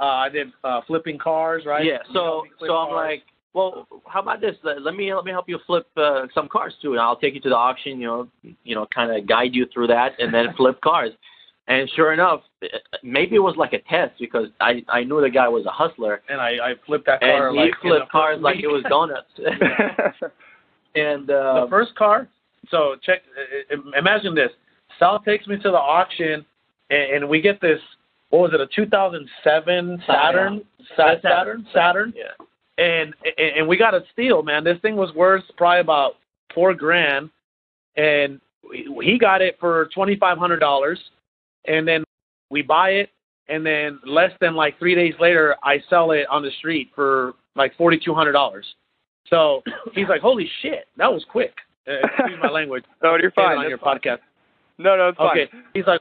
Uh, I did uh, flipping cars, right? Yeah. So so I'm cars. like, well, how about this? Let me let me help you flip uh, some cars too, and I'll take you to the auction. You know, you know, kind of guide you through that, and then flip cars. And sure enough, maybe it was like a test because I I knew the guy was a hustler. And I I flipped that car. And like he flipped cars like it was donuts. and uh, the first car. So check. Imagine this. Sal takes me to the auction, and, and we get this. What was it? A 2007 Saturn. Saturn. Saturn. Saturn. Yeah. And and we got a steal, man. This thing was worth probably about four grand, and he got it for twenty five hundred dollars and then we buy it, and then less than like three days later, I sell it on the street for like forty two hundred dollars. So he's like, "Holy shit, that was quick." Uh, excuse my language. no, you're fine. On your fine. podcast. No, no, it's fine. Okay. He's like,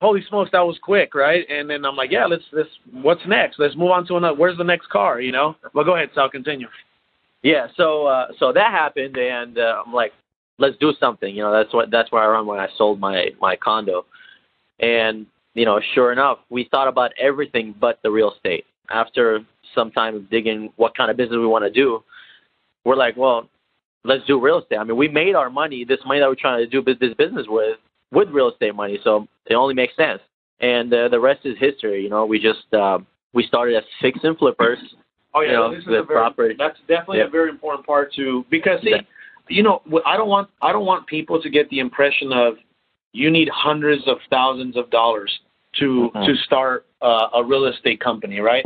"Holy smokes, that was quick, right?" And then I'm like, "Yeah, let's let's what's next? Let's move on to another. Where's the next car? You know?" Well, go ahead, Sal. Continue. Yeah. So uh, so that happened, and uh, I'm like, "Let's do something." You know, that's what that's where I run when I sold my my condo. And, you know, sure enough, we thought about everything but the real estate. After some time of digging what kind of business we want to do, we're like, well, let's do real estate. I mean, we made our money, this money that we're trying to do this business with, with real estate money. So it only makes sense. And uh, the rest is history. You know, we just, uh, we started as fix and flippers. Oh yeah, you know, this is a very, property. that's definitely a very important part too. Because see, you know, I don't want I don't want people to get the impression of you need hundreds of thousands of dollars to mm-hmm. to start uh, a real estate company, right?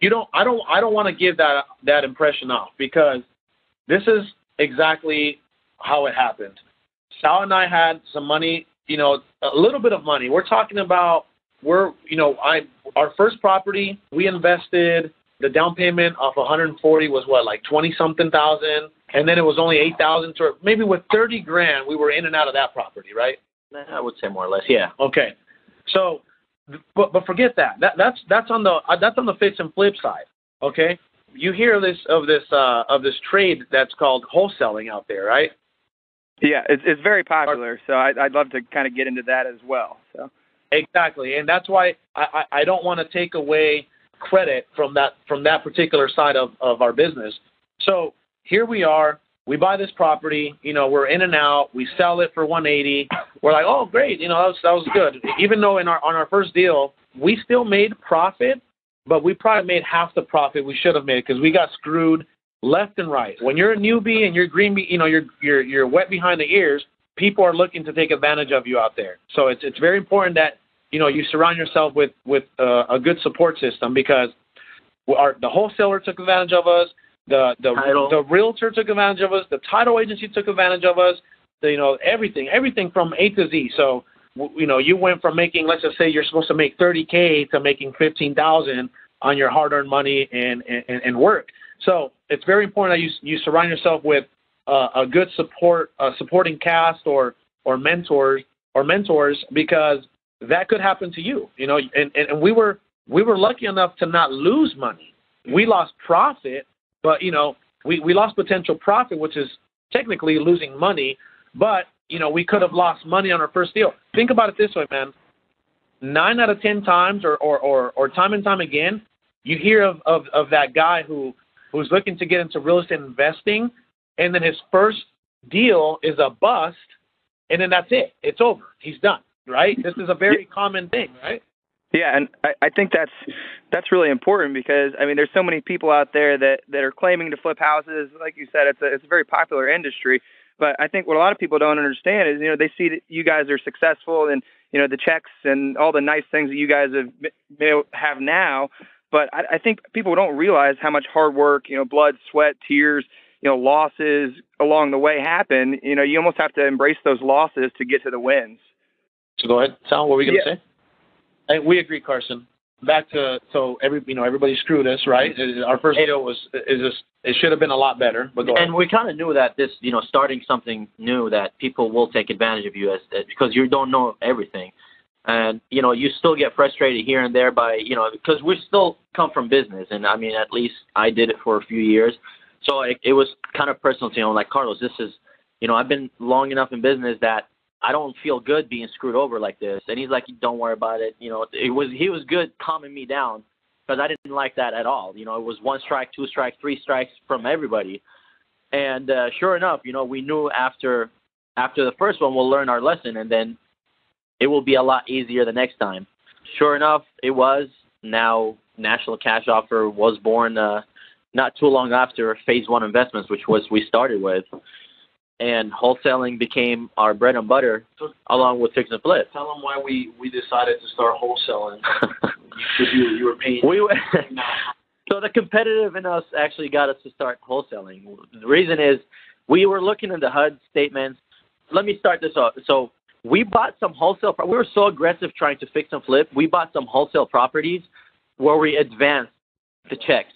You don't. I don't. I don't want to give that that impression off because this is exactly how it happened. Sal and I had some money, you know, a little bit of money. We're talking about we're, you know, I our first property we invested the down payment of 140 was what like 20 something thousand, and then it was only 8,000 to maybe with 30 grand we were in and out of that property, right? I would say more or less, yeah. Okay, so, but but forget that. That that's that's on the uh, that's on the fix and flip side. Okay, you hear this of this uh, of this trade that's called wholesaling out there, right? Yeah, it's it's very popular. So I, I'd love to kind of get into that as well. So exactly, and that's why I I, I don't want to take away credit from that from that particular side of of our business. So here we are we buy this property, you know, we're in and out, we sell it for 180. We're like, oh, great, you know, that was, that was good. Even though in our on our first deal, we still made profit, but we probably made half the profit we should have made because we got screwed left and right. When you're a newbie and you're green, you know, you're you're you're wet behind the ears. People are looking to take advantage of you out there. So it's it's very important that you know you surround yourself with with uh, a good support system because our the wholesaler took advantage of us the the title. the realtor took advantage of us. The title agency took advantage of us. The, you know everything, everything from A to Z. So you know you went from making, let's just say you're supposed to make 30k to making 15,000 on your hard-earned money and, and and work. So it's very important that you you surround yourself with uh, a good support, supporting cast or or mentors or mentors because that could happen to you. You know, and, and, and we were we were lucky enough to not lose money. We lost profit, but you know, we we lost potential profit, which is technically losing money. But you know, we could have lost money on our first deal. Think about it this way, man. Nine out of ten times, or or or, or time and time again, you hear of, of of that guy who who's looking to get into real estate investing, and then his first deal is a bust, and then that's it. It's over. He's done. Right? This is a very common thing, right? Yeah, and I, I think that's that's really important because I mean there's so many people out there that that are claiming to flip houses. Like you said, it's a it's a very popular industry. But I think what a lot of people don't understand is you know they see that you guys are successful and you know the checks and all the nice things that you guys have have now. But I, I think people don't realize how much hard work, you know, blood, sweat, tears, you know, losses along the way happen. You know, you almost have to embrace those losses to get to the wins. So go ahead, Sal. What were you going to yeah. say? we agree, Carson. Back to so every you know everybody screwed us, right? Mm-hmm. Our first deal was is just it should have been a lot better. But and we kind of knew that this you know starting something new that people will take advantage of you as because you don't know everything, and you know you still get frustrated here and there by you know because we still come from business, and I mean at least I did it for a few years, so it, it was kind of personal to you know like Carlos, this is you know I've been long enough in business that I don't feel good being screwed over like this. And he's like, don't worry about it. You know, it was he was good calming me down because I didn't like that at all. You know, it was one strike, two strikes, three strikes from everybody. And uh, sure enough, you know, we knew after after the first one we'll learn our lesson, and then it will be a lot easier the next time. Sure enough, it was. Now, National Cash Offer was born uh, not too long after Phase One Investments, which was we started with, and wholesaling became our bread and butter, along with fix and flip. Tell them why we we decided to start wholesaling. You you were paying. we were, so the competitive in us actually got us to start wholesaling. The reason is we were looking in the HUD statements. Let me start this off. So we bought some wholesale. We were so aggressive trying to fix and flip. We bought some wholesale properties where we advanced the checks.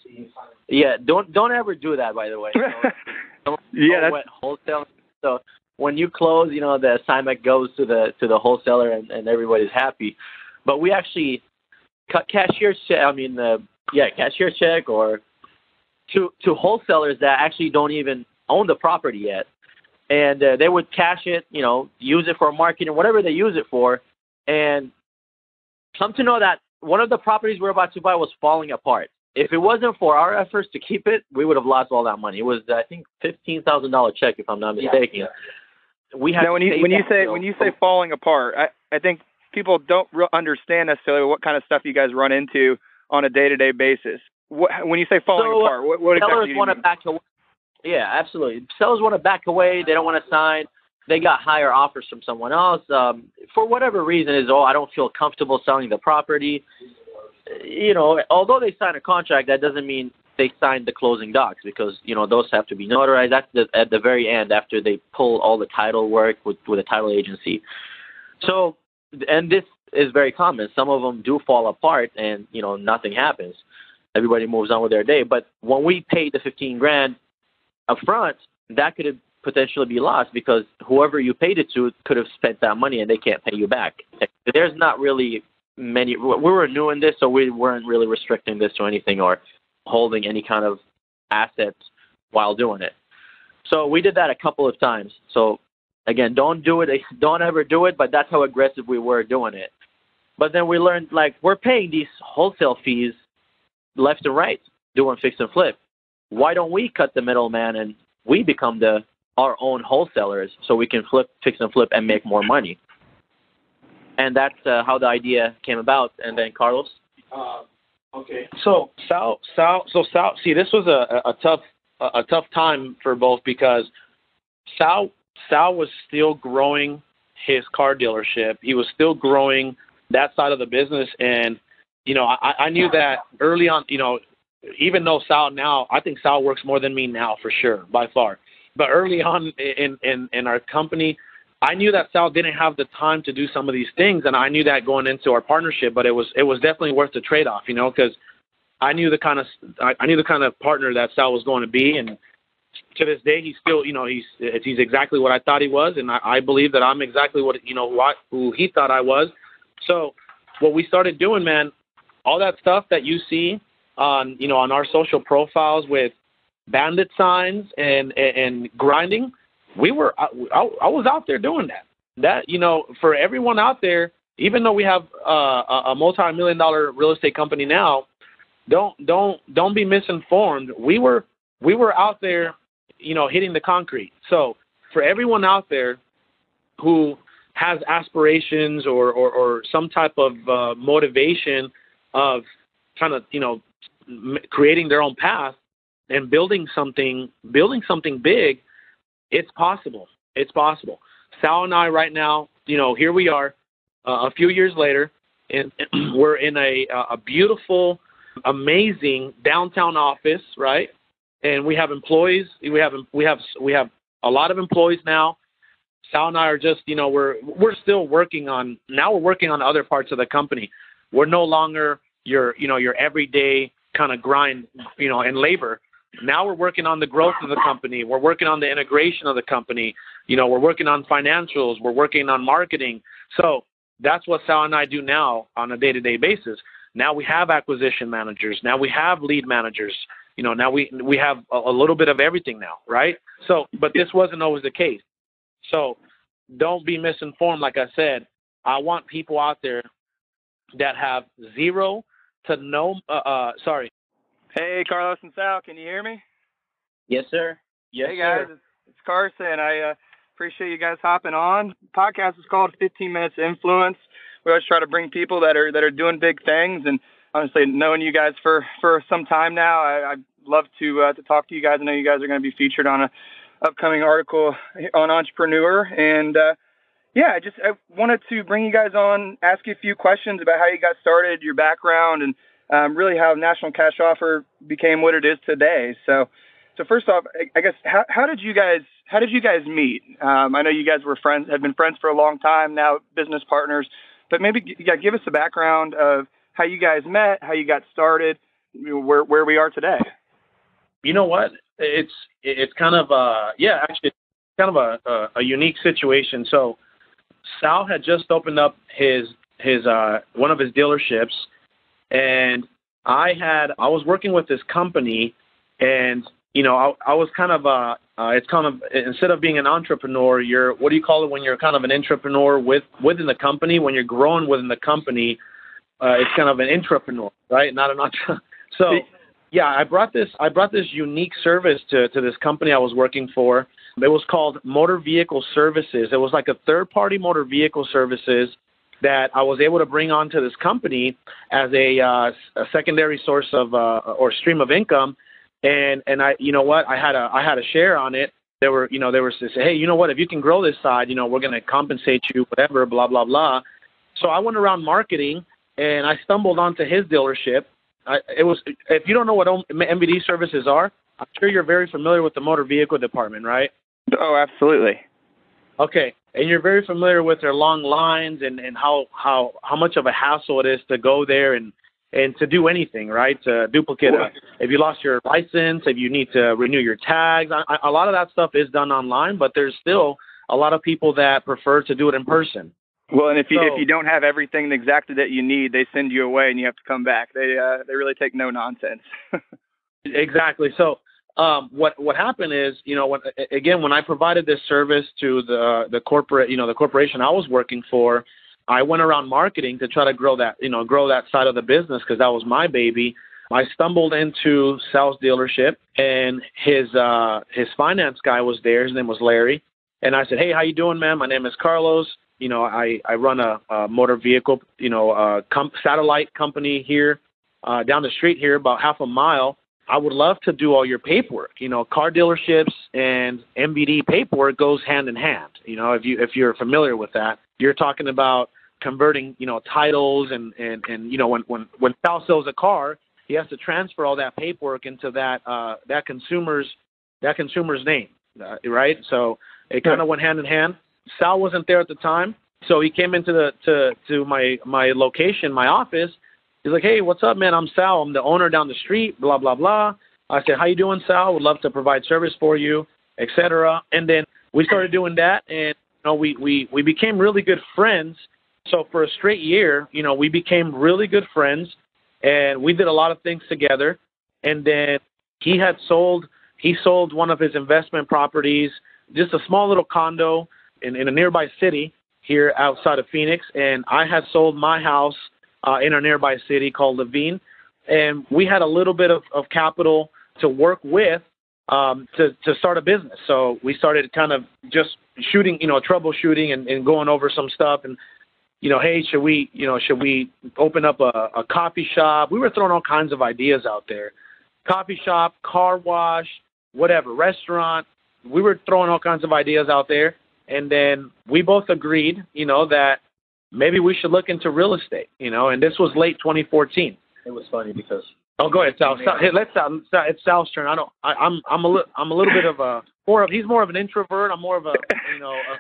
Yeah, don't don't ever do that. By the way, don't, yeah, don't wholesale. So when you close, you know the assignment goes to the to the wholesaler, and, and everybody's happy. But we actually cut cashier's check. I mean, uh, yeah, cashier check or to to wholesalers that actually don't even own the property yet, and uh, they would cash it, you know, use it for marketing, whatever they use it for, and come to know that one of the properties we are about to buy was falling apart. If it wasn't for our efforts to keep it, we would have lost all that money. It was, I think, fifteen thousand dollar check, if I'm not mistaken. Yeah. We had now when you when you say when you say falling apart, I I think people don't re- understand necessarily what kind of stuff you guys run into on a day to day basis. What, when you say falling so, apart, what, what sellers exactly want to back away. Yeah, absolutely. Sellers want to back away. They don't want to sign. They got higher offers from someone else. Um, for whatever reason, is oh, I don't feel comfortable selling the property. You know, although they sign a contract, that doesn't mean they signed the closing docs because you know those have to be notarized at the at the very end after they pull all the title work with with a title agency. So, and this is very common. Some of them do fall apart, and you know nothing happens. Everybody moves on with their day. But when we paid the fifteen grand up front, that could potentially be lost because whoever you paid it to could have spent that money and they can't pay you back. There's not really many. We were new in this, so we weren't really restricting this to anything or holding any kind of assets while doing it. So we did that a couple of times. So again, don't do it. Don't ever do it. But that's how aggressive we were doing it. But then we learned like we're paying these wholesale fees left and right doing fix and flip. Why don't we cut the middleman and we become the our own wholesalers so we can flip, fix and flip and make more money? And that's uh, how the idea came about. And then Carlos. Uh, okay. So Sal, Sal, so Sal. See, this was a, a tough a, a tough time for both because Sal Sal was still growing his car dealership. He was still growing that side of the business, and you know, I, I knew that early on. You know, even though Sal now, I think Sal works more than me now for sure, by far. But early on in in in our company, I knew that Sal didn't have the time to do some of these things, and I knew that going into our partnership. But it was it was definitely worth the trade off, you know, because I knew the kind of I, I knew the kind of partner that Sal was going to be, and to this day, he's still, you know, he's he's exactly what I thought he was, and I, I believe that I'm exactly what you know what who he thought I was. So, what we started doing, man, all that stuff that you see on you know on our social profiles with bandit signs and and, and grinding, we were I, I was out there doing that. That you know for everyone out there, even though we have uh, a multi-million dollar real estate company now, don't don't don't be misinformed. We were we were out there, you know, hitting the concrete. So for everyone out there who has aspirations or, or, or some type of uh, motivation of kind of you know creating their own path and building something building something big it's possible. It's possible. Sal and i right now you know here we are uh, a few years later and we're in a a beautiful amazing downtown office right? And we have employees we have we have we have a lot of employees now. Sal and i are just you know we're we're still working on now we're working on other parts of the company. We're no longer your you know your everyday kind of grind you know and labor. Now we're working on the growth of the company. We're working on the integration of the company. You know we're working on financials. We're working on marketing. So that's what sal and i do now on a day to day basis. Now we have acquisition managers. Now we have lead managers. You know now we we have a, a little bit of everything now right? So but this wasn't always the case. So don't be misinformed. Like i said i want people out there that have zero to know. Uh, uh, sorry. Hey, Carlos and Sal, can you hear me? Yes, sir. Yes, hey guys, sir. It's, it's Carson. I uh, appreciate you guys hopping on. Podcast is called 15 Minutes Influence. We always try to bring people that are that are doing big things, and honestly, knowing you guys for for some time now, I, I'd love to uh, to talk to you guys. I know you guys are going to be featured on a upcoming article on Entrepreneur, and uh, yeah, I just I wanted to bring you guys on, ask you a few questions about how you got started, your background, and um, really how National Cash Offer became what it is today. So, so first off, I, I guess how, how did you guys how did you guys meet? Um, I know you guys were friends, have been friends for a long time now, business partners, but maybe yeah, give us a background of how you guys met, how you got started, where where we are today. You know what? It's it's kind of uh yeah actually kind of a, a, a unique situation. So Sal had just opened up his his uh one of his dealerships and I had I was working with this company, and you know I, I was kind of uh, uh it's kind of instead of being an entrepreneur, you're what do you call it when you're kind of an entrepreneur with within the company when you're growing within the company, uh, it's kind of an entrepreneur, right? Not an entrepreneur. So yeah, I brought this I brought this unique service to to this company I was working for. It was called Motor Vehicle Services. It was like a third party motor vehicle services that I was able to bring onto this company as a, uh, a secondary source of uh, or stream of income. And and I, you know what, I had a I had a share on it. There were, you know, there was this, hey, you know what, if you can grow this side, you know, we're going to compensate you, whatever, blah blah blah. So I went around marketing, and I stumbled onto his dealership. I, it was, if you don't know what MVD services are, I'm sure you're very familiar with the motor vehicle department, right? Oh, absolutely. Okay, and you're very familiar with their long lines and, and how, how, how much of a hassle it is to go there and, and to do anything, right? To duplicate a, if you lost your license, if you need to renew your tags, I, a lot of that stuff is done online, but there's still a lot of people that prefer to do it in person. Well, and if you so, if you don't have everything exactly that you need, they send you away and you have to come back. They uh, they really take no nonsense. exactly. So um, what what happened is, you know, when, again, when I provided this service to the the corporate, you know, the corporation I was working for, I went around marketing to try to grow that, you know, grow that side of the business because that was my baby. I stumbled into Sal's dealership, and his uh, his finance guy was there. His name was Larry, and I said, "Hey, how you doing, man? My name is Carlos. You know, I I run a, a motor vehicle, you know, uh, com- satellite company here uh, down the street here, about half a mile." I would love to do all your paperwork. You know, car dealerships and MVD paperwork goes hand in hand. You know, if you if you're familiar with that, you're talking about converting, you know, titles and and and you know when when when Sal sells a car, he has to transfer all that paperwork into that uh that consumer's that consumer's name, uh, right? So it kind of went hand in hand. Sal wasn't there at the time, so he came into the to to my my location, my office, He's like, hey, what's up, man? I'm Sal. I'm the owner down the street, blah, blah, blah. I said, how you doing, Sal? Would love to provide service for you, etc. And then we started doing that, and you know, we, we, we became really good friends. So for a straight year, you know, we became really good friends, and we did a lot of things together. And then he had sold he sold one of his investment properties, just a small little condo in, in a nearby city here outside of Phoenix, and I had sold my house uh, in a nearby city called Laveen, and we had a little bit of, of capital to work with um, to to start a business. So we started kind of just shooting, you know, troubleshooting and, and going over some stuff and you know, hey, should we, you know, should we open up a, a coffee shop? We were throwing all kinds of ideas out there. Coffee shop, car wash, whatever, restaurant. We were throwing all kinds of ideas out there. And then we both agreed, you know, that maybe we should look into real estate, you know, and this was late 2014. It was funny because. Oh, go ahead, Sal. Sal hey, let's Sal. It's Sal's turn. I don't. I, I'm. I'm a little. I'm a little bit of a more of. He's more of an introvert. I'm more of a. You know. A,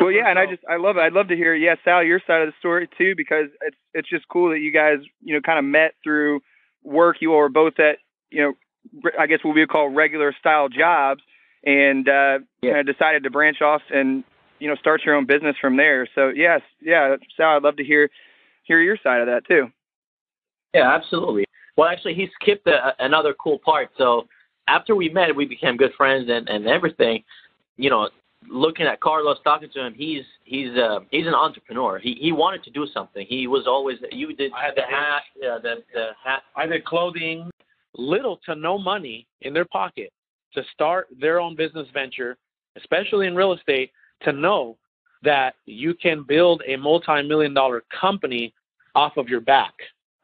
well, yeah, and I just I love it. I'd love to hear, yeah, Sal, your side of the story too, because it's it's just cool that you guys, you know, kind of met through work. You all were both at, you know, I guess what we would call regular style jobs, and uh, yeah. kind of decided to branch off and you know start your own business from there. So yes, yeah, Sal, I'd love to hear hear your side of that too. Yeah, absolutely. Well, actually, he skipped a, another cool part. So after we met, we became good friends and and everything. You know, looking at Carlos, talking to him, he's he's uh, he's an entrepreneur. He he wanted to do something. He was always you did I had the the hat, yeah, the the hat. I did clothing, little to no money in their pocket to start their own business venture, especially in real estate, to know that you can build a multi-million dollar company off of your back,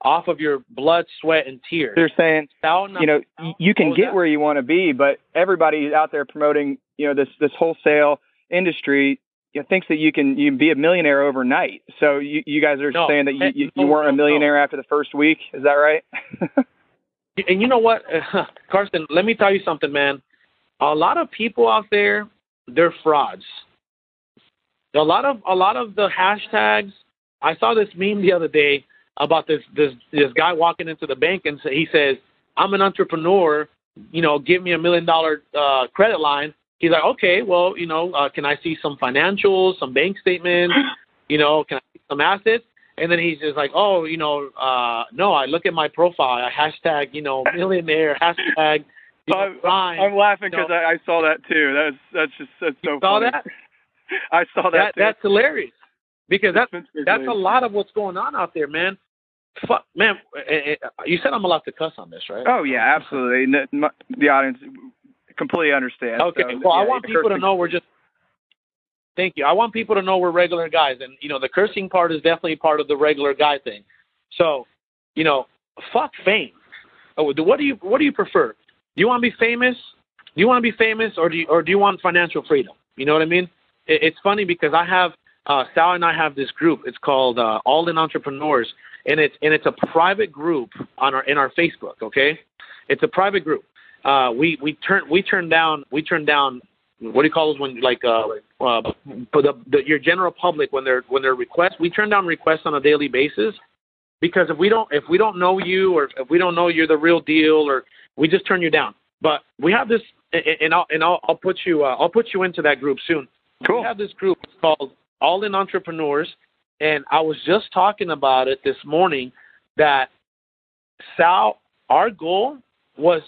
off of your blood, sweat, and tears. They're saying, you know, you can get where you want to be, but everybody out there promoting, you know, this this wholesale industry you know, thinks that you can you can be a millionaire overnight. So you you guys are No. saying that you you, you weren't a millionaire after the first week. Is that right? And you know what, Carson? Let me tell you something, man. A lot of people out there, they're frauds. A lot of a lot of the hashtags. I saw this meme the other day about this this this guy walking into the bank and he says, "I'm an entrepreneur. You know, give me a million dollar uh, credit line." He's like, "Okay, well, you know, uh, can I see some financials, some bank statements? You know, can I see some assets?" And then he's just like, "Oh, you know, uh, no. I look at my profile. I hashtag, you know, millionaire hashtag." You know, I'm-. I'm laughing you know. because I, I saw that too. That's that's just that's so You saw funny. that? I saw that, that too. that's hilarious because that's That's a lot of what's going on out there, man. Fuck, man. eh, eh, You said I'm allowed to cuss on this, right? Oh yeah, absolutely. The audience completely understands. Okay. So, well, I want people to know we're just. Thank you. I want people to know we're regular guys, and you know the cursing part is definitely part of the regular guy thing. So, you know, fuck fame. Oh, what do you what do you prefer? Do you want to be famous? Do you want to be famous, or do you or do you want financial freedom? You know what I mean? It, it's funny because I have uh, Sal and I have this group. It's called uh, All In Entrepreneurs, and it's and it's a private group on our in our Facebook. Okay, it's a private group. Uh, we we turn we turn down we turn down what do you call those when like uh, uh for the, the your general public when they're when they're requests we turn down requests on a daily basis because if we don't if we don't know you or if we don't know you're the real deal or we just turn you down. But we have this and I'll and I'll, I'll put you uh, I'll put you into that group soon. Cool. We have this group called All In Entrepreneurs, and I was just talking about it this morning that Sal, our goal was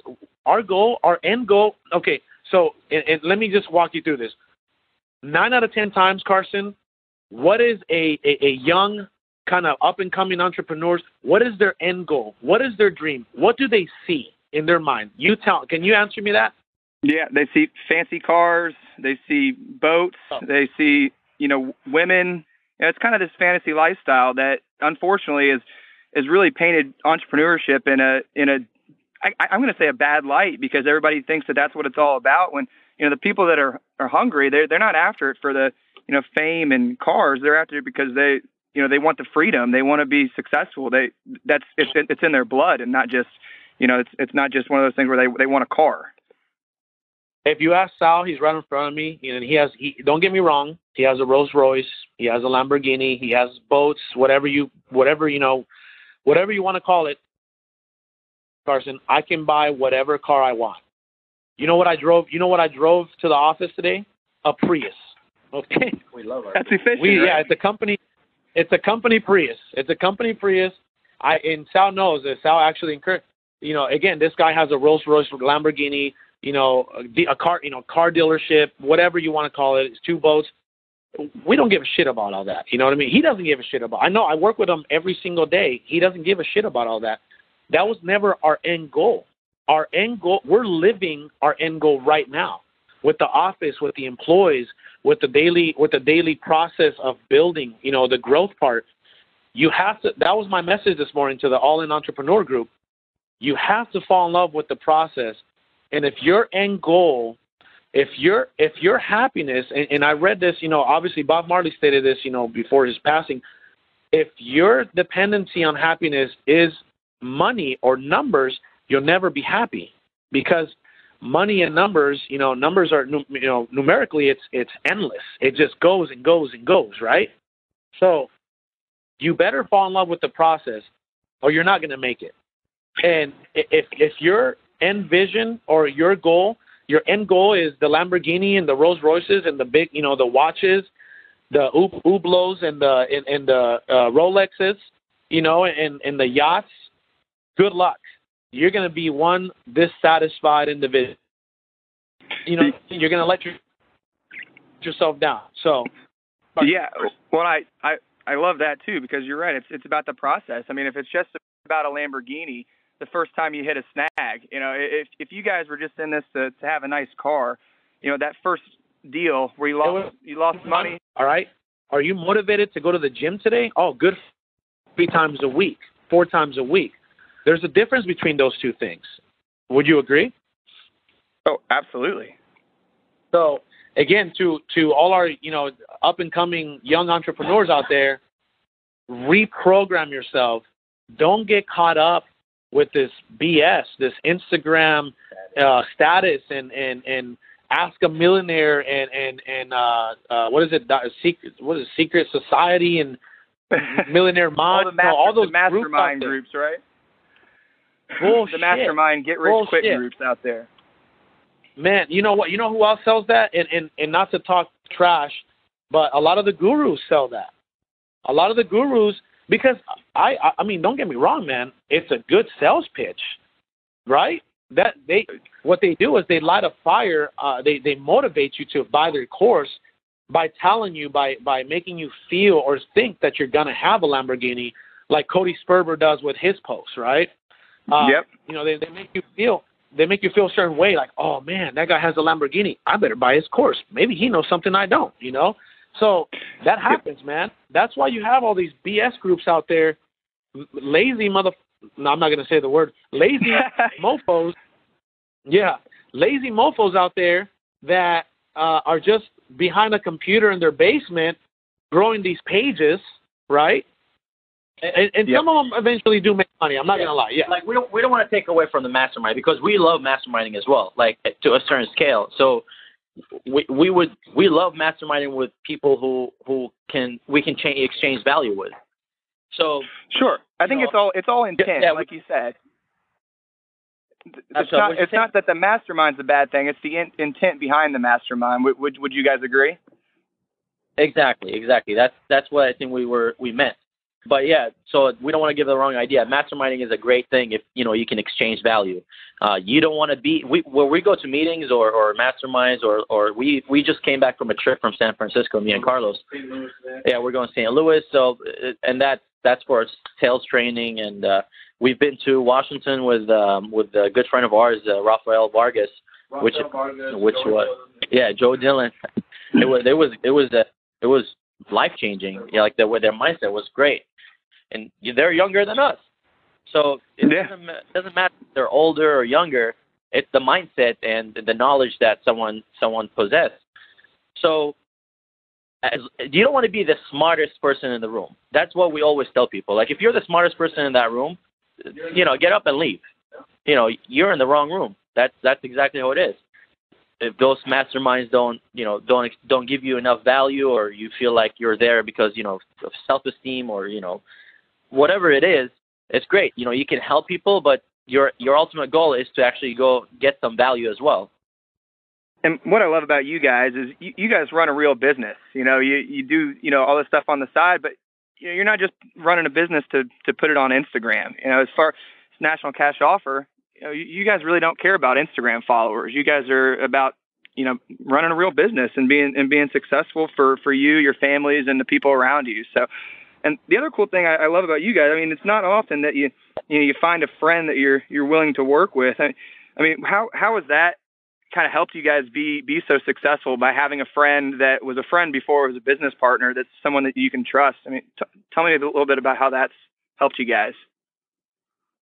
our goal, our end goal. Okay, so and, and let me just walk you through this. Nine out of ten times, Carson, what is a, a, a young kind of up and coming entrepreneurs? What is their end goal? What is their dream? What do they see in their mind? You tell. Can you answer me that? Yeah, they see fancy cars, they see boats, Oh. they see you know women. And it's kind of this fantasy lifestyle that unfortunately is is really painted entrepreneurship in a in a I, I'm going to say a bad light because everybody thinks that that's what it's all about. When you know the people that are are hungry, they're they're not after it for the you know fame and cars. They're after it because they you know they want the freedom. They want to be successful. They that's it's it's in their blood and not just you know it's it's not just one of those things where they they want a car. If you ask Sal, he's right in front of me, and he has. He don't get me wrong. He has a Rolls Royce. He has a Lamborghini. He has boats. Whatever you, whatever you know, whatever you want to call it, Carson. I can buy whatever car I want. You know what I drove? You know what I drove to the office today? A Prius. Okay. We love our. That's efficient. We right? yeah, it's a company. It's a company Prius. It's a company Prius. I and Sal knows that Sal actually incurred. You know, again, this guy has a Rolls Royce Lamborghini. You know, a, a car. You know, car dealership, whatever you want to call it. It's two boats. We don't give a shit about all that. You know what I mean? He doesn't give a shit about. I know. I work with him every single day. He doesn't give a shit about all that. That was never our end goal. Our end goal. We're living our end goal right now with the office, with the employees, with the daily with the daily process of building, you know, the growth part. You have to that was my message this morning to the all in entrepreneur group. You have to fall in love with the process. And if your end goal, if your if your happiness and, and I read this, you know, obviously Bob Marley stated this, you know, before his passing, if your dependency on happiness is money or numbers, you'll never be happy because money and numbers, you know, numbers are, you know, numerically it's it's endless. It just goes and goes and goes, right? So you better fall in love with the process, or you're not going to make it. And if if your end vision or your goal, your end goal is the Lamborghini and the Rolls Royces and the big, you know, the watches, the Ub- Hublots and the and, and the uh, Rolexes, you know, and and the yachts. Good luck you're going to be one dissatisfied individual. You know, you're going to let your yourself down. So yeah, well, I I I love that too because you're right. It's it's about the process. I mean, if it's just about a Lamborghini, the first time you hit a snag, you know, if if you guys were just in this to to have a nice car, you know, that first deal where you lost you lost money. All right. Are you motivated to go to the gym today? Oh, good. Three times a week, four times a week. There's a difference between those two things. Would you agree? Oh, absolutely. So again, to to all our you know up and coming young entrepreneurs out there, reprogram yourself. Don't get caught up with this BS, this Instagram uh, status, and and and ask a millionaire and and and uh, uh, what is it? Secret what is it, secret society and millionaire mind? all, master, no, all those mastermind groups, groups, right? Bullshit. the mastermind get rich Bullshit. quick groups out there. Man, you know what? You know who else sells that? And, and and not to talk trash, but a lot of the gurus sell that. A lot of the gurus, because I I, I mean, don't get me wrong, man. It's a good sales pitch, right? That they what they do is they light a fire. Uh, they they motivate you to buy their course by telling you by by making you feel or think that you're gonna have a Lamborghini, like Cody Sperber does with his posts, right? Uh, Yep. You know, they they make you feel they make you feel a certain way, like, oh man, that guy has a Lamborghini. I better buy his course. Maybe he knows something I don't, you know? So that happens, man. That's why you have all these BS groups out there, lazy mother. No, I'm not gonna say the word lazy mofos. Yeah, lazy mofos out there that uh, are just behind a computer in their basement, growing these pages, right? And, and Yep. some of them eventually do make money. I'm not Yeah. gonna lie. Yeah. like we don't we don't want to take away from the mastermind because we love masterminding as well, like to a certain scale. So we we would we love masterminding with people who who can we can change exchange value with. So Sure. I think know, it's all it's all intent, yeah, like you said. It's Absolutely. not it's not that the mastermind's a bad thing. It's the in, intent behind the mastermind. Would, would would you guys agree? exactly, exactly. That's that's what I think we were we meant. But yeah, so we don't want to give the wrong idea. Masterminding is a great thing if you know you can exchange value. Uh, you don't want to be we when we go to meetings or, or masterminds or or we we just came back from a trip from San Francisco, me and Carlos. Yeah, we're going to St. Louis. So uh, and that that's for sales training and uh, we've been to Washington with um, with a good friend of ours, uh, Rafael Vargas, which which was yeah Joe Dillon. It was it was it was uh, it was life changing. Yeah, like the way their mindset was great, and they're younger than us, so it Yeah. doesn't doesn't matter if they're older or younger. It's the mindset and the knowledge that someone someone possesses. So as, you don't want to be the smartest person in the room. That's what we always tell people. Like if you're the smartest person in that room, you know, get up and leave. You know, you're in the wrong room. That's that's exactly how it is. If those masterminds don't, you know, don't don't give you enough value, or you feel like you're there because you know of self-esteem, or you know, whatever it is, it's great. You know, you can help people, but your your ultimate goal is to actually go get some value as well. And what I love about you guys is you, you guys run a real business. You know, you you do you know all this stuff on the side, but you know, you're not just running a business to to put it on Instagram. You know, as far as national cash offer, you know, you, you guys really don't care about Instagram followers. You guys are about you know running a real business and being and being successful for for you, your families, and the people around you. So. And the other cool thing I, I love about you guys, I mean, it's not often that you you know you find a friend that you're you're willing to work with. I, I mean, how how has that kind of helped you guys be be so successful by having a friend that was a friend before was a business partner that's someone that you can trust i mean t- tell me a little bit about how that's helped you guys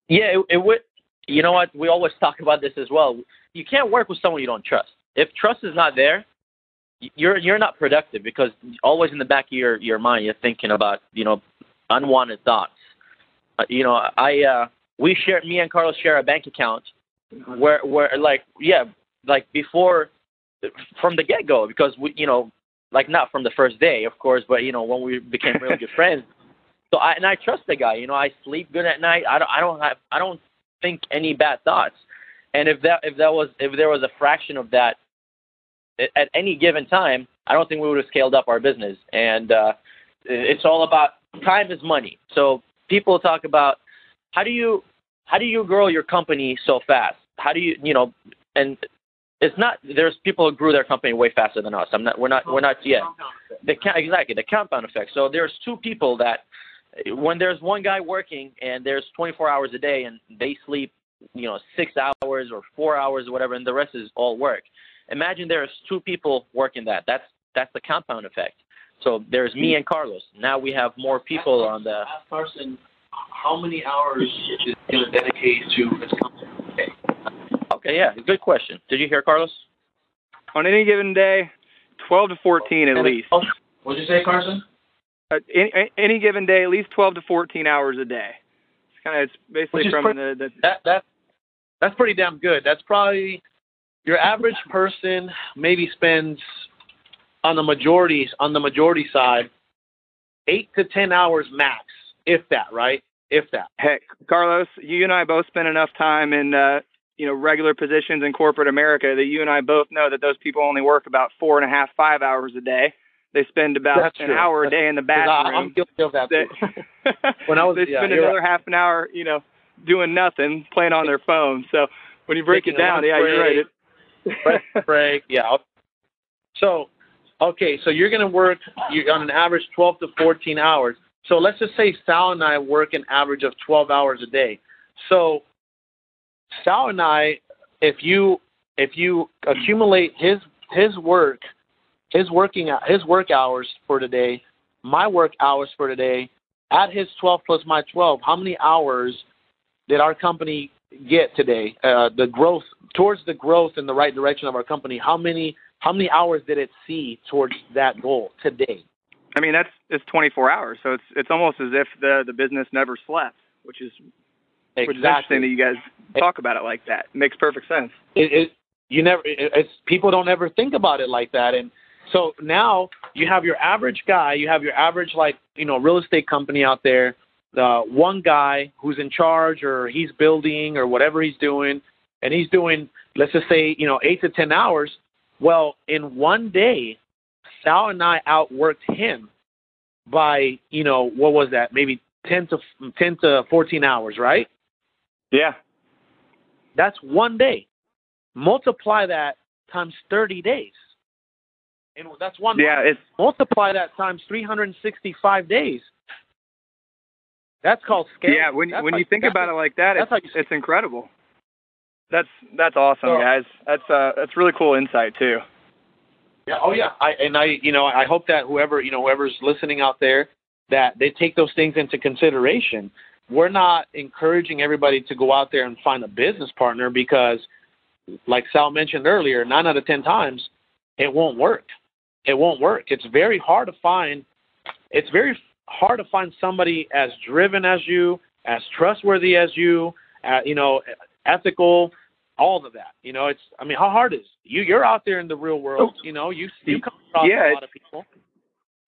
Yeah, it, it would. You know what? We always talk about this as well. You can't work with someone you don't trust. If trust is not there, you're you're not productive because always in the back of your your mind you're thinking about you know unwanted thoughts. Uh, you know, I uh, we share me and Carlos share a bank account where where like yeah like before from the get go because we you know like not from the first day of course but you know when we became really good friends so I and I trust the guy. You know, I sleep good at night. I don't I don't have I don't think any bad thoughts. And if that if that was if there was a fraction of that at, any given time, I don't think we would have scaled up our business. And uh, it's all about time is money. So people talk about how do you how do you grow your company so fast? How do you you know and it's not. There's people who grew their company way faster than us. I'm not. We're not. We're not yet. The exactly the compound effect. So there's two people that when there's one guy working and there's 24 hours a day and they sleep, you know, six hours or four hours or whatever, and the rest is all work. Imagine there's two people working that. That's that's the compound effect. So there's me and Carlos. Now we have more people on the. Ask Carson, how many hours is going to dedicate to this company? Okay, yeah, good question. Did you hear Carlos? On any given day, 12 to 14 at least. What did you say, Carson? Uh, any, any given day, at least 12 to 14 hours a day. It's kind of it's basically from pretty, the, the that that that's pretty damn good. That's probably your average person maybe spends on the majority on the majority side eight to ten hours max, if that, right? If that. Heck, Carlos, you and I both spend enough time in uh, you know regular positions in corporate America that you and I both know that those people only work about four and a half, five hours a day. They spend about That's an true. hour a day in the bathroom. I'm guilty of that. that. When I was- they spend you're another half an hour, you know, doing nothing, playing on their phone. So when you break it Taking a down, yeah, you're right. It, break. Yeah. So, okay, so you're going to work on an average 12 to 14 hours. So let's just say Sal and I work an average of 12 hours a day. So Sal and I, if you if you accumulate his his work, his working his work hours for today, my work hours for today, at his 12 plus my 12, how many hours did our company get today? Uh, the growth towards the growth in the right direction of our company. How many how many hours did it see towards that goal today? I mean, that's it's 24 hours, so it's it's almost as if the the business never slept, which is which is interesting that you guys talk about it like that. It makes perfect sense. It, it you never it, it's people don't ever think about it like that, and so now you have your average guy, you have your average like you know real estate company out there, the one guy who's in charge or he's building or whatever he's doing, and he's doing let's just say you know eight to ten hours. Well, in one day, Sal and I outworked him by you know what was that maybe ten to ten to fourteen hours, right? Yeah. That's one day. Multiply that times 30 days. And that's one Yeah, it's Multiply that times 365 days. That's called scale. yeah. When That's when how- you think about it like that, it's how you it's incredible. That's that's awesome, So- guys. That's uh that's really cool insight too. Yeah, oh yeah. I and I you know, I hope that whoever, you know, whoever's listening out there that they take those things into consideration. We're not encouraging everybody to go out there and find a business partner because like Sal mentioned earlier, 9 out of 10 times it won't work. It won't work. It's very hard to find it's very hard to find somebody as driven as you, as trustworthy as you, uh, you know, ethical, all of that. You know, it's I mean, how hard is you? You're out there in the real world. You know, you you come across Yeah, a lot of people.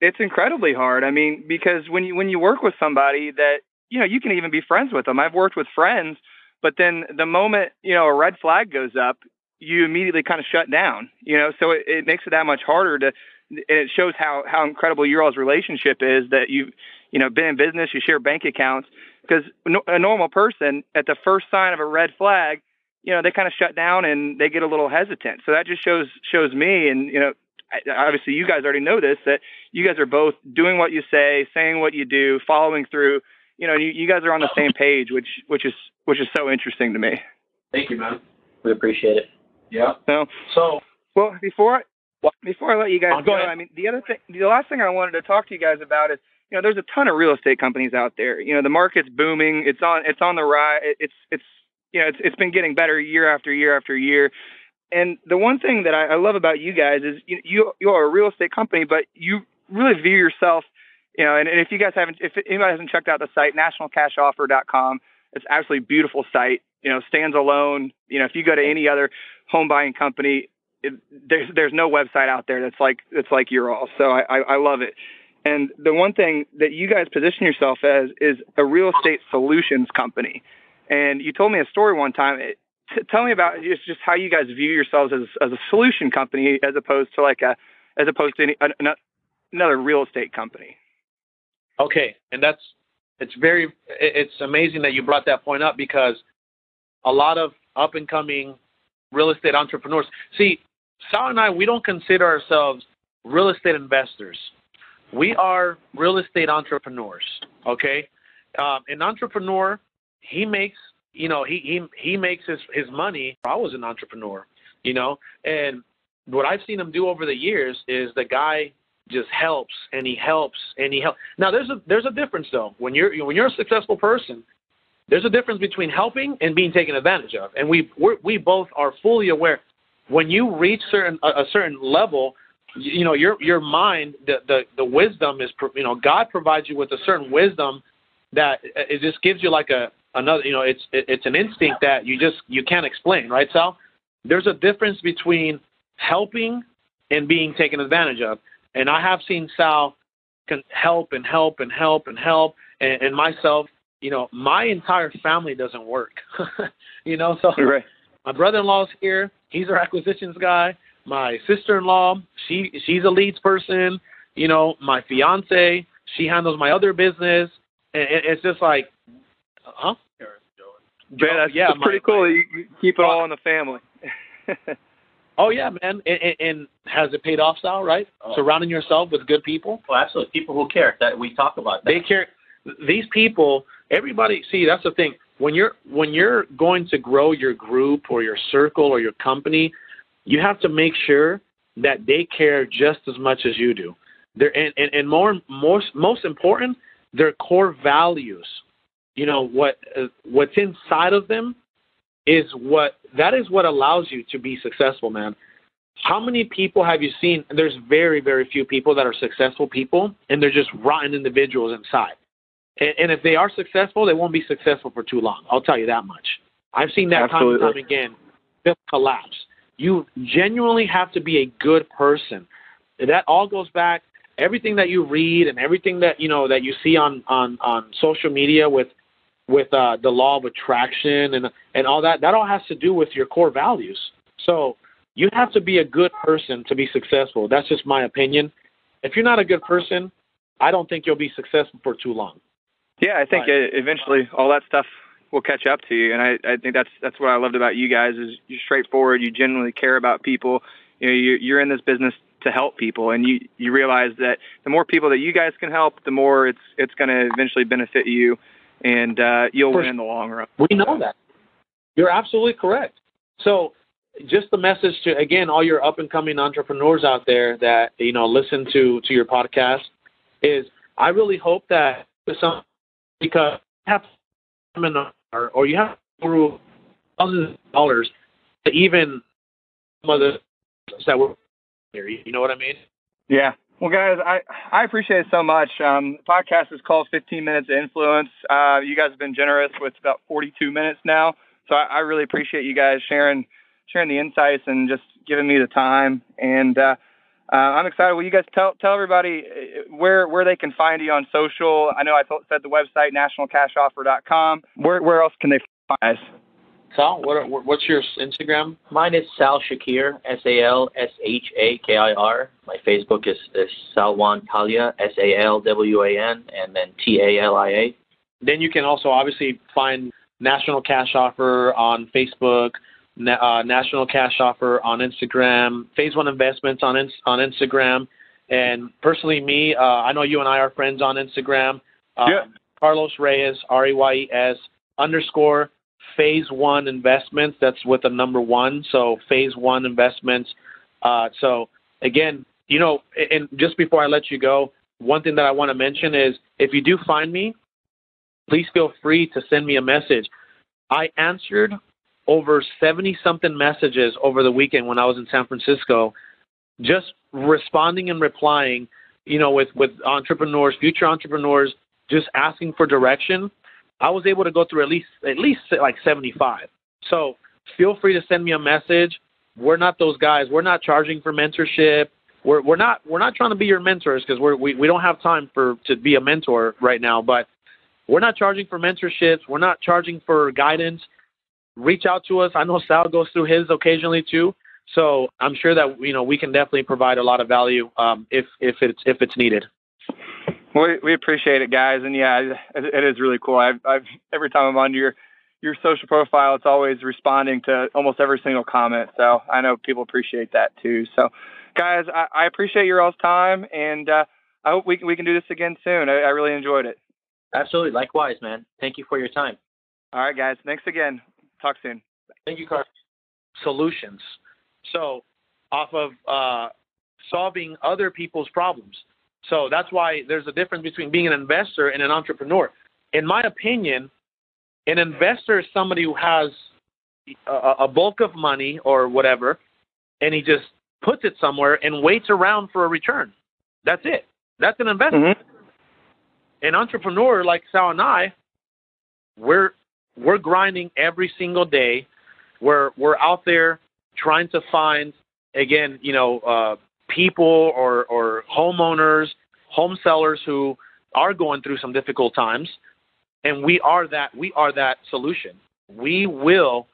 It's incredibly hard. I mean, because when you when you work with somebody that you know you can even be friends with them. I've worked with friends, but then the moment you know a red flag goes up, you immediately kind of shut down. You know, so it, it makes it that much harder to. And it shows how how incredible your all's relationship is that you you know been in business, you share bank accounts. Because a normal person at the first sign of a red flag, you know, they kind of shut down and they get a little hesitant. So that just shows shows me, and you know, I- obviously you guys already know this that you guys are both doing what you say, saying what you do, following through. You know, you, you guys are on the same page, which which is which is so interesting to me. Thank you, man. We appreciate it. Yeah. So, So well, before I, before I let you guys Oh, go ahead. I mean, the other thing, the last thing I wanted to talk to you guys about is, you know, there's a ton of real estate companies out there. You know, the market's booming. It's on it's on the rise. It's it's you know, it's it's been getting better year after year after year. And the one thing that I, I love about you guys is you you you are a real estate company, but you really view yourself, you know. And, and if you guys haven't, if anybody hasn't checked out the site, nationalcashoffer.com, it's absolutely beautiful site. You know, stands alone. You know, if you go to any other home buying company, it, there's there's no website out there that's like that's like your all. So I, I, I love it. And the one thing that you guys position yourself as is a real estate solutions company. And you told me a story one time. It, t- tell me about just, just how you guys view yourselves as as a solution company as opposed to like a as opposed to any, an, another real estate company. Okay, and that's it's very it's amazing that you brought that point up because a lot of up and coming real estate entrepreneurs. See, Sal and I, we don't consider ourselves real estate investors. We are real estate entrepreneurs. Okay, um, an entrepreneur, he makes you know he he he makes his his money. I was an entrepreneur, you know, and what I've seen him do over the years is the guy just helps and he helps and he helps. Now there's a there's a difference though. When you're when you're a successful person, there's a difference between helping and being taken advantage of. And we we we both are fully aware when you reach certain a, a certain level, you know your your mind the, the the wisdom is you know God provides you with a certain wisdom that uh, it just gives you like a another you know it's it's an instinct that you just you can't explain right Sal? There's a difference between helping and being taken advantage of. And I have seen Sal can help and help and help and help and, and myself you know my entire family doesn't work. You know so right. my brother-in-law's here he's our acquisitions guy my sister-in-law she she's a leads person you know my fiance she handles my other business and it's just like huh Joe, yeah, that's, yeah, that's pretty cool. You, you keep it all in the family. oh yeah, man. And, and, has it paid off, Sal? Right? Oh. Surrounding yourself with good people. Well, absolutely. People who care. That we talk about. That. They care. These people, everybody. See, that's the thing. When you're when you're going to grow your group or your circle or your company, you have to make sure that they care just as much as you do. They're, and, and, and more most most important, their core values. You know what uh, what's inside of them is what that is what allows you to be successful man. How many people have you seen? There's very very few people that are successful people and they're just rotten individuals inside and, and if they are successful they won't be successful for too long i'll tell you that much i've seen that Absolutely. time and time again just collapse you genuinely have to be a good person that all goes back everything that you read and everything that you know that you see on on on social media with with uh, the law of attraction and and all that. That all has to do with your core values. So you have to be a good person to be successful. That's just my opinion. If you're not a good person, I don't think you'll be successful for too long. Yeah, I think right. eventually all that stuff will catch up to you, and I, I think that's that's what I loved about you guys is you're straightforward. You genuinely care about people. You know, you're, you're in this business to help people, and you you realize that the more people that you guys can help, the more it's it's going to eventually benefit you and uh, you'll win in the long run. We know that. You're absolutely correct. So, just the message to again all your up and coming entrepreneurs out there that you know listen to to your podcast is I really hope that some because you have seminar or you have through thousands of dollars to even some of the that were here. You know what I mean? Yeah, well, guys, I, I appreciate it so much. Um, the podcast is called 15 Minutes of Influence. Uh, you guys have been generous with about 42 minutes now, so I, I, really appreciate you guys sharing sharing the insights and just giving me the time. And uh, uh, I'm excited. Will you guys tell tell everybody uh, where where they can find you on social? I know I told, said the website nationalcashoffer.com. Where where else can they find us? Sal, what, what's your Instagram? Mine is Sal Shakir, S A L S H A K I R. My Facebook is, is Salwan Talia, S A L W A N, and then T A L I A. Then you can also obviously find National Cash Offer on Facebook, uh, National Cash Offer on Instagram, Phase One Investments on on Instagram, and personally me, uh, I know you and I are friends on Instagram. Uh, yeah. Carlos Reyes, R E Y E S underscore phase one investments. That's with the number one. So phase one investments. Uh, so again, you know, and just before I let you go, one thing that I want to mention is if you do find me, please feel free to send me a message. I answered over 70 something messages over the weekend when I was in San Francisco, just responding and replying, you know, with, with entrepreneurs, future entrepreneurs, just asking for direction. I was able to go through at least at least like 75. So feel free to send me a message. We're not those guys. We're not charging for mentorship. We're we're not we're not trying to be your mentors because we're we, we don't have time for to be a mentor right now. But we're not charging for mentorships. We're not charging for guidance. Reach out to us. I know Sal goes through his occasionally too. So I'm sure that you know we can definitely provide a lot of value um, if if it's if it's needed. We we appreciate it, guys, and yeah, it, it is really cool. I've, I've every time I'm on your your social profile, it's always responding to almost every single comment. So I know people appreciate that too. So, guys, I, I appreciate your all's time, and uh, I hope we can, we can do this again soon. I, I really enjoyed it. Absolutely. Likewise, man. Thank you for your time. All right, guys. Thanks again. Talk soon. Thank you, Carl. Solutions. So, off of uh, solving other people's problems. So that's why there's a difference between being an investor and an entrepreneur. In my opinion, an investor is somebody who has a, a bulk of money or whatever, and he just puts it somewhere and waits around for a return. That's it. That's an investment. Mm-hmm. An entrepreneur like Sal and I, we're we're grinding every single day. We're we're out there trying to find again, you know, uh, people or or homeowners, home sellers who are going through some difficult times, and we are that we are that solution. We will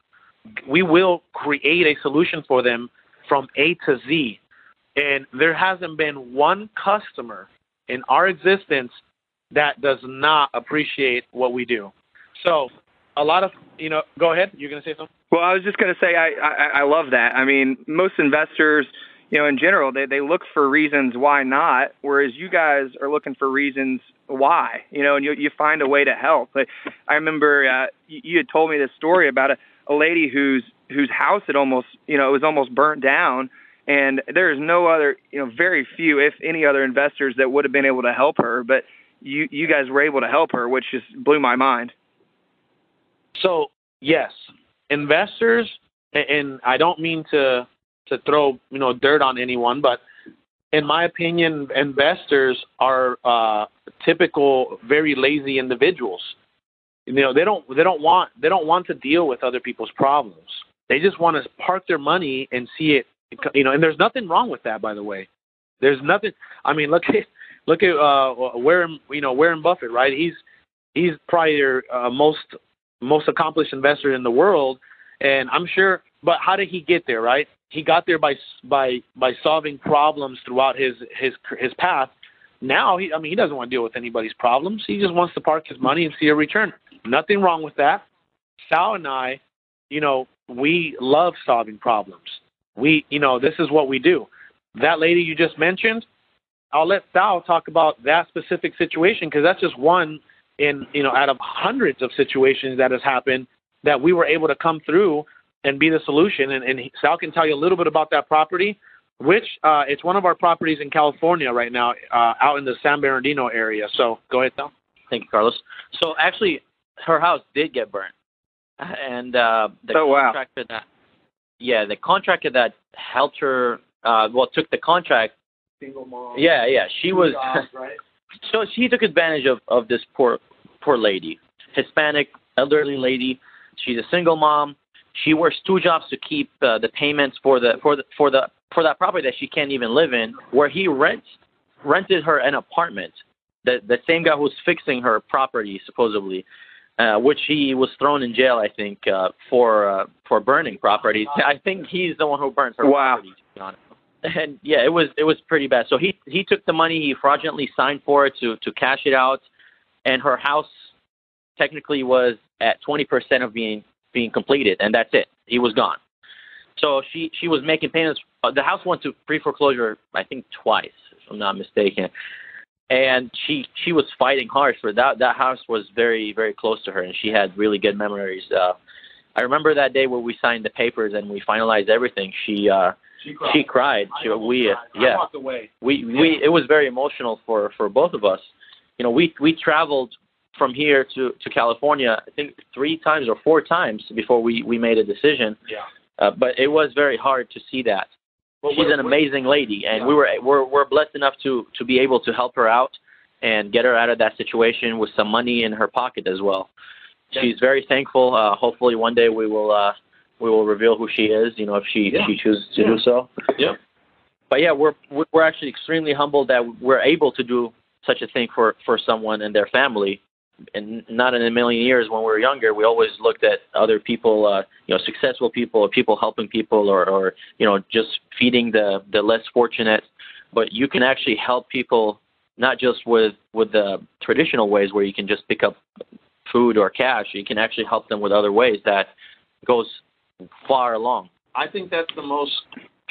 we will create a solution for them from A to Z. And there hasn't been one customer in our existence that does not appreciate what we do. So a lot of you know go ahead. You're going to say something? Well i was just going to say I, I i love that. I mean most investors you know in general they they look for reasons why not whereas you guys are looking for reasons why you know and you you find a way to help. Like, i remember uh you, you had told me this story about a, a lady whose whose house had almost you know it was almost burnt down and there is no other you know very few if any other investors that would have been able to help her but you you guys were able to help her which just blew my mind so yes, investors, and I don't mean to to throw you know dirt on anyone, but in my opinion, investors are uh, typical very lazy individuals. You know, they don't they don't want they don't want to deal with other people's problems. They just want to park their money and see it. You know, and there's nothing wrong with that, by the way. There's nothing. I mean, look at look at uh, Warren. You know, Warren Buffett, right? He's he's probably your uh, most most accomplished investor in the world, and I'm sure. But how did he get there? Right? He got there by by by solving problems throughout his his his path. Now he, I mean, he doesn't want to deal with anybody's problems. He just wants to park his money and see a return. Nothing wrong with that. Sal and I, you know, we love solving problems. We, you know, this is what we do. That lady you just mentioned, I'll let Sal talk about that specific situation because that's just one in you know out of hundreds of situations that has happened that we were able to come through and be the solution. And, and Sal can tell you a little bit about that property, which uh, it's one of our properties in California right now, uh, out in the San Bernardino area. So go ahead, Sal. Thank you, Carlos. So actually, her house did get burned, and uh, the oh, wow. contractor that yeah, the contractor that helped her uh, well took the contract. Single mom. Yeah, yeah, she was. Jobs, right? so she took advantage of of this poor poor lady, Hispanic elderly lady. She's a single mom. She works two jobs to keep uh, the payments for the for the for the for that property that she can't even live in, where he rents rented her an apartment. The the same guy who's fixing her property supposedly, uh, which he was thrown in jail, I think, uh, for uh, for burning properties. I think he's the one who burns her wow. property. To be honest. And yeah, it was it was pretty bad. So he he took the money, he fraudulently signed for it to to cash it out and her house technically was at 20% of being being completed, and that's it. He was gone. So she she was making payments. Uh, the house went to pre foreclosure, I think twice, if I'm not mistaken. And she she was fighting hard for that. That house was very very close to her, and she had really good memories. Uh, I remember that day where we signed the papers and we finalized everything. She uh, she cried. She cried. She, we uh, yeah. I walked away. We we it was very emotional for for both of us you know, we we traveled from here to to California, I think three times or four times before we we made a decision. Yeah. Uh, but it was very hard to see that. Well, She's an amazing lady, and yeah. we were we're we're blessed enough to to be able to help her out and get her out of that situation with some money in her pocket as well. Yeah. She's very thankful. Uh, hopefully, one day we will uh, we will reveal who she is. You know, if she Yeah. if she chooses to Yeah. do so. Yeah. But yeah, we're we're actually extremely humbled that we're able to do such a thing for for someone and their family and not in a million years when we were younger we always looked at other people uh you know successful people or people helping people or or you know just feeding the the less fortunate but you can actually help people not just with with the traditional ways where you can just pick up food or cash. You can actually help them with other ways that goes far along. I think that's the most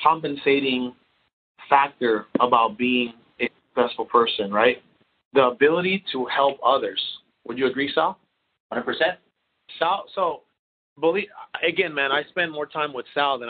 compensating factor about being a successful person, right? The ability to help others. Would you agree, Sal? Hundred percent. Sal, so believe again, man. I spend more time with Sal than